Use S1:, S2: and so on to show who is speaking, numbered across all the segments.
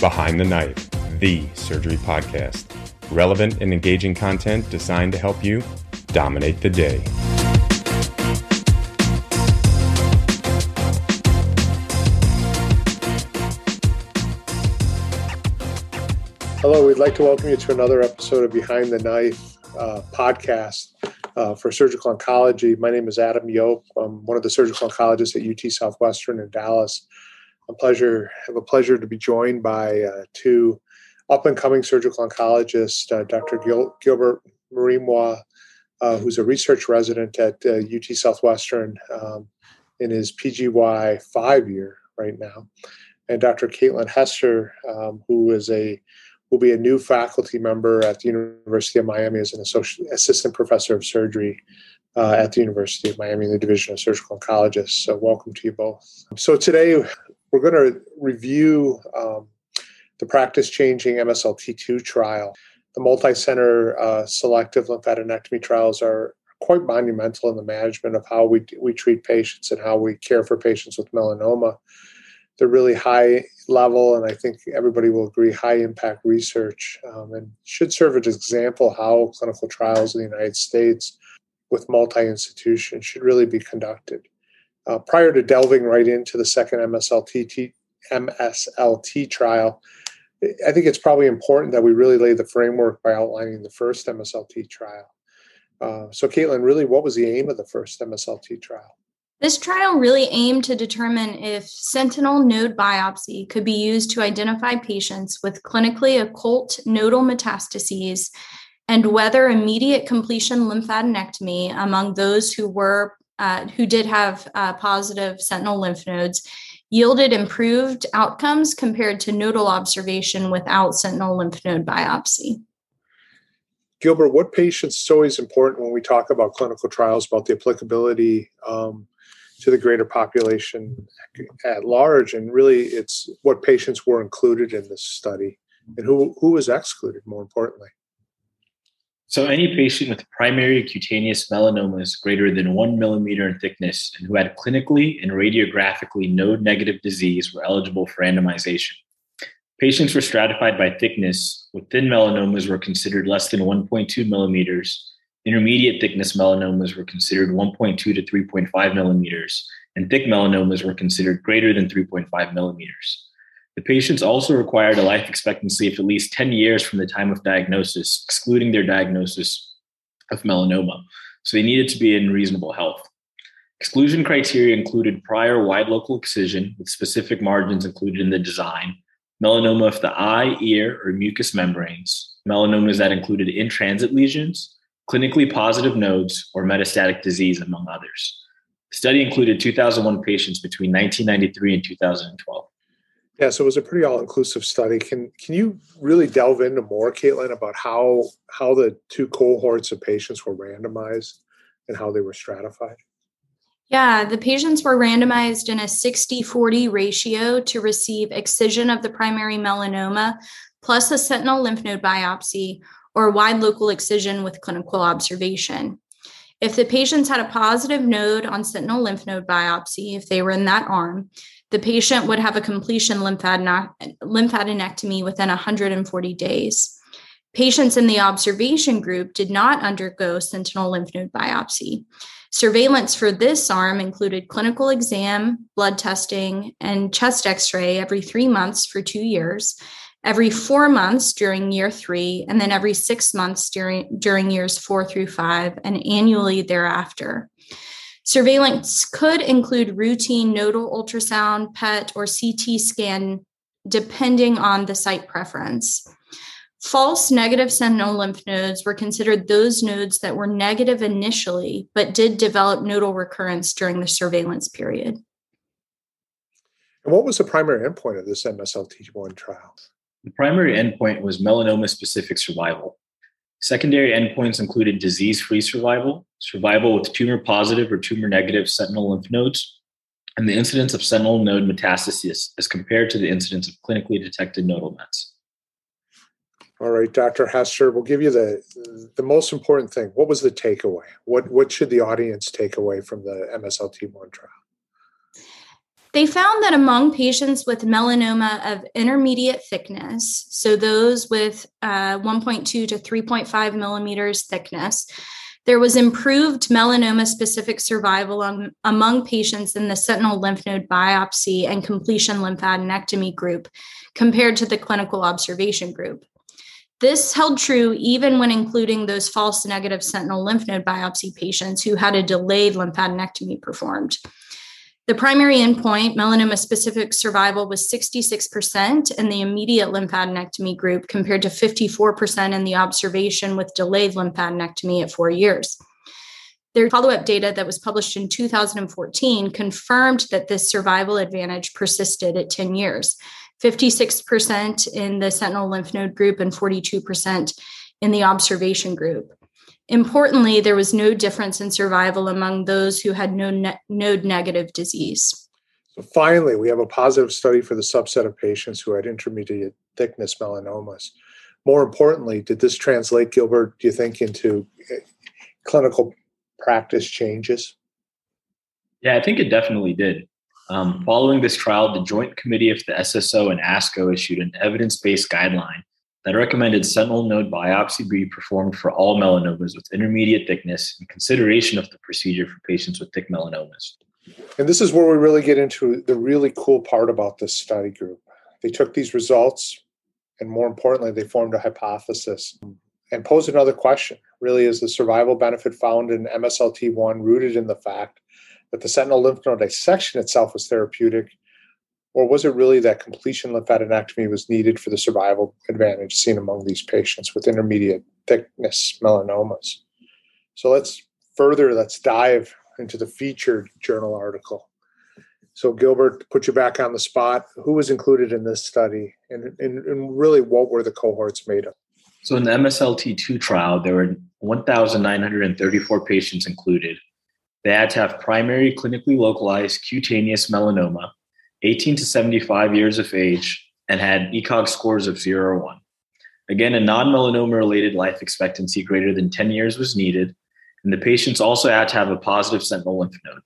S1: Behind the Knife, the surgery podcast. Relevant and engaging content designed to help you dominate the day.
S2: Hello, we'd like to welcome you to another episode of Behind the Knife uh, podcast uh, for surgical oncology. My name is Adam Yopp. I'm one of the surgical oncologists at UT Southwestern in Dallas. A pleasure, have a pleasure to be joined by uh, two up and coming surgical oncologists, uh, Dr. Gil- Gilbert Murimwa, uh, who's a research resident at UT uh, Southwestern um, in his PGY five year right now, and Dr. Caitlin Hester, um, who is a will be a new faculty member at the University of Miami as an associate, assistant professor of surgery uh, at the University of Miami in the Division of Surgical Oncologists. So, welcome to you both. So, today we're going to review um, the practice changing MSLT2 trial. The multi center uh, selective lymphadenectomy trials are quite monumental in the management of how we, we treat patients and how we care for patients with melanoma they're really high level, and I think everybody will agree, high impact research, um, and should serve as an example how clinical trials in the United States with multi institutions should really be conducted. Uh, prior to delving right into the second MSLT, t- MSLT trial, I think it's probably important that we really lay the framework by outlining the first MSLT trial. Uh, so, Caitlin, really, what was the aim of the first MSLT trial?
S3: This trial really aimed to determine if sentinel node biopsy could be used to identify patients with clinically occult nodal metastases and whether immediate completion lymphadenectomy among those who were uh, who did have uh, positive sentinel lymph nodes yielded improved outcomes compared to nodal observation without sentinel lymph node biopsy.
S2: Gilbert, what patients? It's always important when we talk about clinical trials about the applicability um, to the greater population at large. And really, it's what patients were included in this study and who, who was excluded, more importantly.
S4: So, any patient with primary cutaneous melanomas greater than one millimeter in thickness and who had clinically and radiographically node negative disease were eligible for randomization. Patients were stratified by thickness, with thin melanomas were considered less than 1.2 millimeters, Intermediate thickness melanomas were considered 1.2 to 3.5 millimeters, and thick melanomas were considered greater than 3.5 millimeters. The patients also required a life expectancy of at least 10 years from the time of diagnosis, excluding their diagnosis of melanoma. So they needed to be in reasonable health. Exclusion criteria included prior wide local excision with specific margins included in the design, melanoma of the eye, ear, or mucous membranes, melanomas that included in transit lesions, clinically positive nodes, or metastatic disease, among others. The study included 2,001 patients between 1993 and 2012.
S2: Yeah, so it was a pretty all-inclusive study. Can can you really delve into more, Caitlin, about how how the two cohorts of patients were randomized and how they were stratified?
S3: Yeah, the patients were randomized in a 60 40 ratio to receive excision of the primary melanoma plus a sentinel lymph node biopsy or wide local excision with clinical observation. If the patients had a positive node on sentinel lymph node biopsy, if they were in that arm, the patient would have a completion lymphadenectomy within 140 days. Patients in the observation group did not undergo sentinel lymph node biopsy. Surveillance for this arm included clinical exam, blood testing, and chest x ray every three months for two years, every four months during year three, and then every six months during, during years four through five, and annually thereafter. Surveillance could include routine nodal ultrasound, PET, or CT scan, depending on the site preference. False negative sentinel lymph nodes were considered those nodes that were negative initially, but did develop nodal recurrence during the surveillance period.
S2: And what was the primary endpoint of this MSLT1 trial?
S4: The primary endpoint was melanoma specific survival. Secondary endpoints included disease free survival, survival with tumor positive or tumor negative sentinel lymph nodes, and the incidence of sentinel node metastasis as compared to the incidence of clinically detected nodal mets.
S2: All right, Dr. Hester, we'll give you the the most important thing. What was the takeaway? What what should the audience take away from the MSLT1 trial?
S3: They found that among patients with melanoma of intermediate thickness, so those with uh, 1.2 to 3.5 millimeters thickness, there was improved melanoma specific survival on, among patients in the sentinel lymph node biopsy and completion lymphadenectomy group compared to the clinical observation group. This held true even when including those false negative sentinel lymph node biopsy patients who had a delayed lymphadenectomy performed. The primary endpoint, melanoma specific survival, was 66% in the immediate lymphadenectomy group compared to 54% in the observation with delayed lymphadenectomy at four years. Their follow up data that was published in 2014 confirmed that this survival advantage persisted at 10 years 56% in the sentinel lymph node group and 42% in the observation group. Importantly, there was no difference in survival among those who had no ne- node negative disease.
S2: So finally, we have a positive study for the subset of patients who had intermediate thickness melanomas. More importantly, did this translate, Gilbert, do you think, into eh, clinical practice changes?
S4: Yeah, I think it definitely did. Um, following this trial, the Joint Committee of the SSO and ASCO issued an evidence based guideline that recommended sentinel node biopsy be performed for all melanomas with intermediate thickness in consideration of the procedure for patients with thick melanomas.
S2: And this is where we really get into the really cool part about this study group. They took these results, and more importantly, they formed a hypothesis and posed another question really, is the survival benefit found in MSLT1 rooted in the fact that the sentinel lymph node dissection itself was therapeutic or was it really that completion lymphadenectomy was needed for the survival advantage seen among these patients with intermediate thickness melanomas? So let's further, let's dive into the featured journal article. So, Gilbert, put you back on the spot. Who was included in this study, and, and, and really what were the cohorts made of?
S4: So, in the MSLT2 trial, there were 1,934 patients included. They had to have primary clinically localized cutaneous melanoma 18 to 75 years of age, and had ECOG scores of 0 or 1. Again, a non melanoma related life expectancy greater than 10 years was needed, and the patients also had to have a positive sentinel lymph node.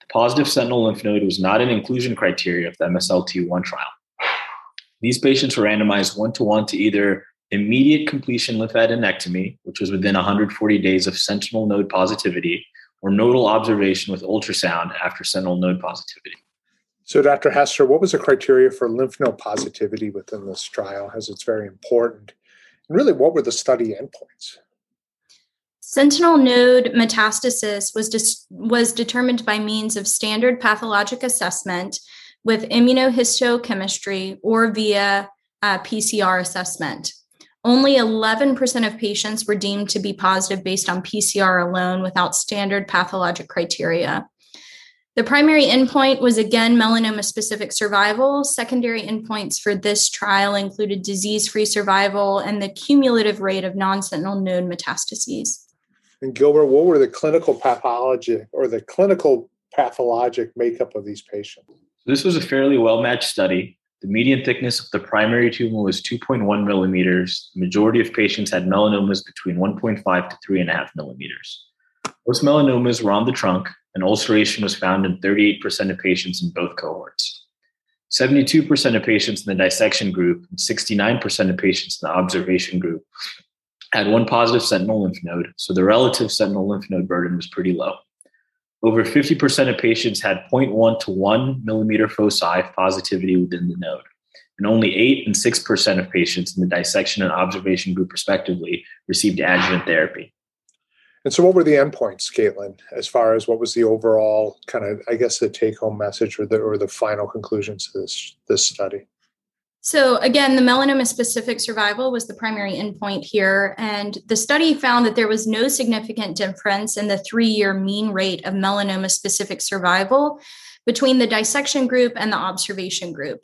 S4: The positive sentinel lymph node was not an inclusion criteria of the MSLT1 trial. These patients were randomized one to one to either immediate completion lymphadenectomy, which was within 140 days of sentinel node positivity, or nodal observation with ultrasound after sentinel node positivity.
S2: So, Dr. Hester, what was the criteria for lymph node positivity within this trial, as it's very important? And really, what were the study endpoints?
S3: Sentinel node metastasis was, was determined by means of standard pathologic assessment with immunohistochemistry or via uh, PCR assessment. Only 11% of patients were deemed to be positive based on PCR alone without standard pathologic criteria. The primary endpoint was again melanoma specific survival. Secondary endpoints for this trial included disease free survival and the cumulative rate of non sentinel node metastases.
S2: And Gilbert, what were the clinical pathology or the clinical pathologic makeup of these patients?
S4: This was a fairly well matched study. The median thickness of the primary tumor was 2.1 millimeters. The majority of patients had melanomas between 1.5 to 3.5 millimeters. Most melanomas were on the trunk, and ulceration was found in 38% of patients in both cohorts. 72% of patients in the dissection group and 69% of patients in the observation group had one positive sentinel lymph node, so the relative sentinel lymph node burden was pretty low. Over 50% of patients had 0.1 to 1 millimeter foci positivity within the node, and only 8 and 6% of patients in the dissection and observation group, respectively, received adjuvant therapy.
S2: And so, what were the endpoints, Caitlin, as far as what was the overall kind of, I guess, the take-home message or the or the final conclusions to this this study?
S3: So again, the melanoma specific survival was the primary endpoint here. And the study found that there was no significant difference in the three year mean rate of melanoma specific survival between the dissection group and the observation group.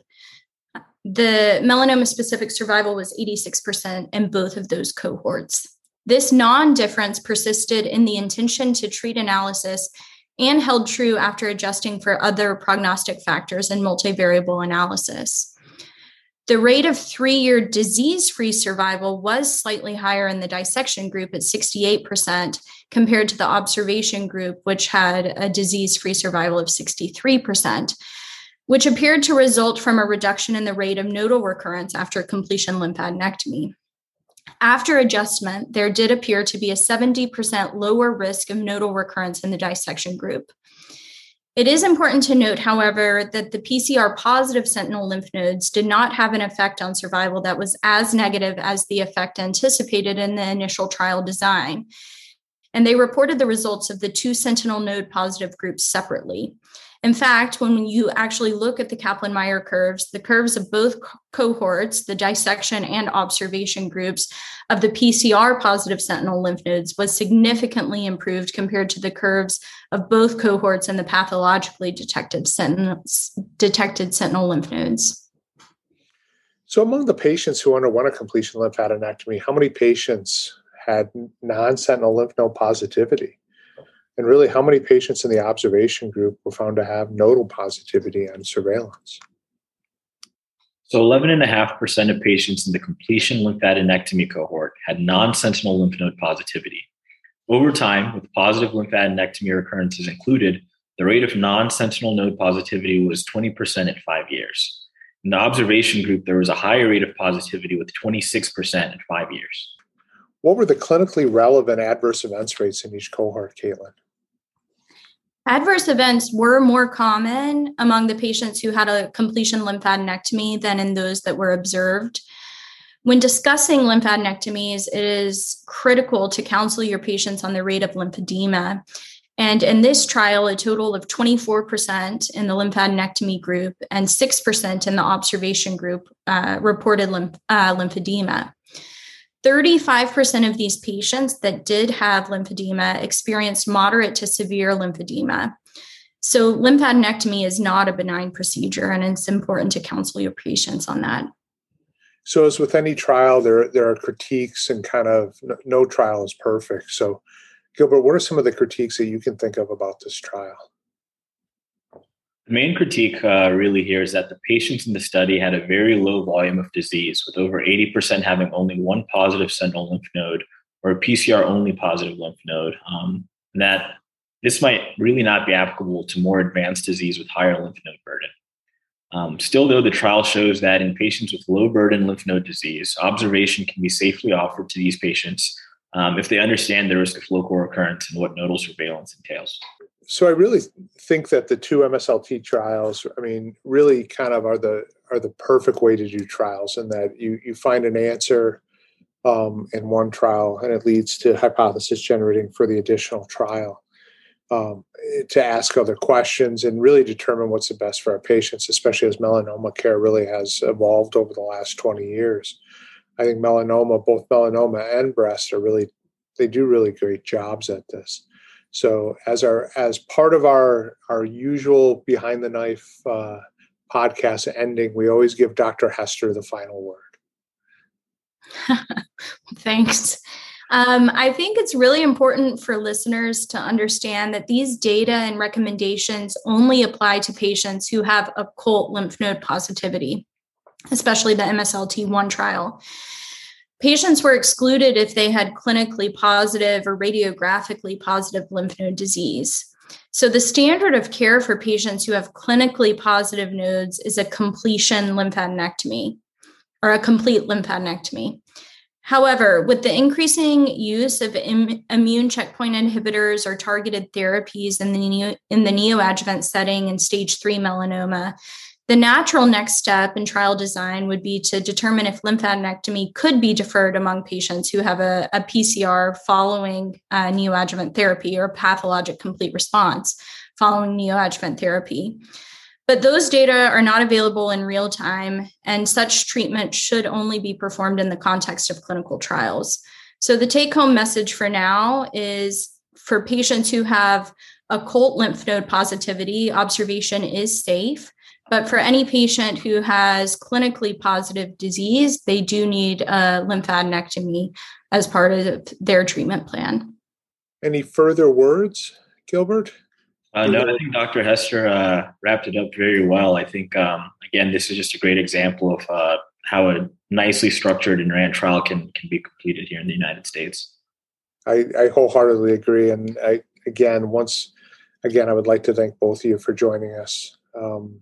S3: The melanoma specific survival was 86% in both of those cohorts. This non difference persisted in the intention to treat analysis and held true after adjusting for other prognostic factors in multivariable analysis. The rate of three year disease free survival was slightly higher in the dissection group at 68% compared to the observation group, which had a disease free survival of 63%. which appeared to result from a reduction in the rate of nodal recurrence after completion lymphadenectomy. After adjustment, there did appear to be a 70% lower risk of nodal recurrence in the dissection group. It is important to note, however, that the PCR positive sentinel lymph nodes did not have an effect on survival that was as negative as the effect anticipated in the initial trial design. And they reported the results of the two sentinel node positive groups separately. In fact, when you actually look at the Kaplan Meier curves, the curves of both cohorts, the dissection and observation groups of the PCR positive sentinel lymph nodes, was significantly improved compared to the curves of both cohorts and the pathologically detected sentinel, detected sentinel lymph nodes.
S2: So, among the patients who underwent a completion lymphadenectomy, how many patients had non sentinel lymph node positivity? And really, how many patients in the observation group were found to have nodal positivity on surveillance?
S4: So 11.5% of patients in the completion lymphadenectomy cohort had non-sentinel lymph node positivity. Over time, with positive lymphadenectomy recurrences included, the rate of non-sentinel node positivity was 20% at five years. In the observation group, there was a higher rate of positivity with 26% at five years.
S2: What were the clinically relevant adverse events rates in each cohort, Caitlin?
S3: Adverse events were more common among the patients who had a completion lymphadenectomy than in those that were observed. When discussing lymphadenectomies, it is critical to counsel your patients on the rate of lymphedema. And in this trial, a total of 24% in the lymphadenectomy group and 6% in the observation group uh, reported lymph, uh, lymphedema. 35% of these patients that did have lymphedema experienced moderate to severe lymphedema. So, lymphadenectomy is not a benign procedure, and it's important to counsel your patients on that.
S2: So, as with any trial, there there are critiques, and kind of no, no trial is perfect. So, Gilbert, what are some of the critiques that you can think of about this trial?
S4: The main critique uh, really here is that the patients in the study had a very low volume of disease, with over 80% having only one positive sentinel lymph node or a PCR only positive lymph node. Um, and that this might really not be applicable to more advanced disease with higher lymph node burden. Um, still, though, the trial shows that in patients with low burden lymph node disease, observation can be safely offered to these patients um, if they understand the risk of local recurrence and what nodal surveillance entails
S2: so I really think that the two MSLT trials, I mean, really kind of are the are the perfect way to do trials, in that you you find an answer um, in one trial, and it leads to hypothesis generating for the additional trial. Um, to ask other questions and really determine what's the best for our patients, especially as melanoma care really has evolved over the last 20 years. I think melanoma, both melanoma and breast, are really, they do really great jobs at this. So as our as part of our our usual behind the knife uh, podcast ending, we always give Dr. Hester the final word.
S3: Thanks. Um, I think it's really important for listeners to understand that these data and recommendations only apply to patients who have occult lymph node positivity, especially the MSLT1 trial. Patients were excluded if they had clinically positive or radiographically positive lymph node disease. So, the standard of care for patients who have clinically positive nodes is a completion lymphadenectomy or a complete lymphadenectomy. However, with the increasing use of Im- immune checkpoint inhibitors or targeted therapies in the, neo- in the neoadjuvant setting in stage three melanoma, the natural next step in trial design would be to determine if lymphadenectomy could be deferred among patients who have a, a PCR following uh, neoadjuvant therapy or pathologic complete response following neoadjuvant therapy. But those data are not available in real time, and such treatment should only be performed in the context of clinical trials. So, the take home message for now is for patients who have occult lymph node positivity, observation is safe. But for any patient who has clinically positive disease, they do need a lymphadenectomy as part of their treatment plan.
S2: Any further words, Gilbert?
S4: Uh, no, I think Dr. Hester uh, wrapped it up very well. I think, um, again, this is just a great example of uh, how a nicely structured and ran trial can, can be completed here in the United States.
S2: I, I wholeheartedly agree. And I, again, once again, I would like to thank both of you for joining us. Um,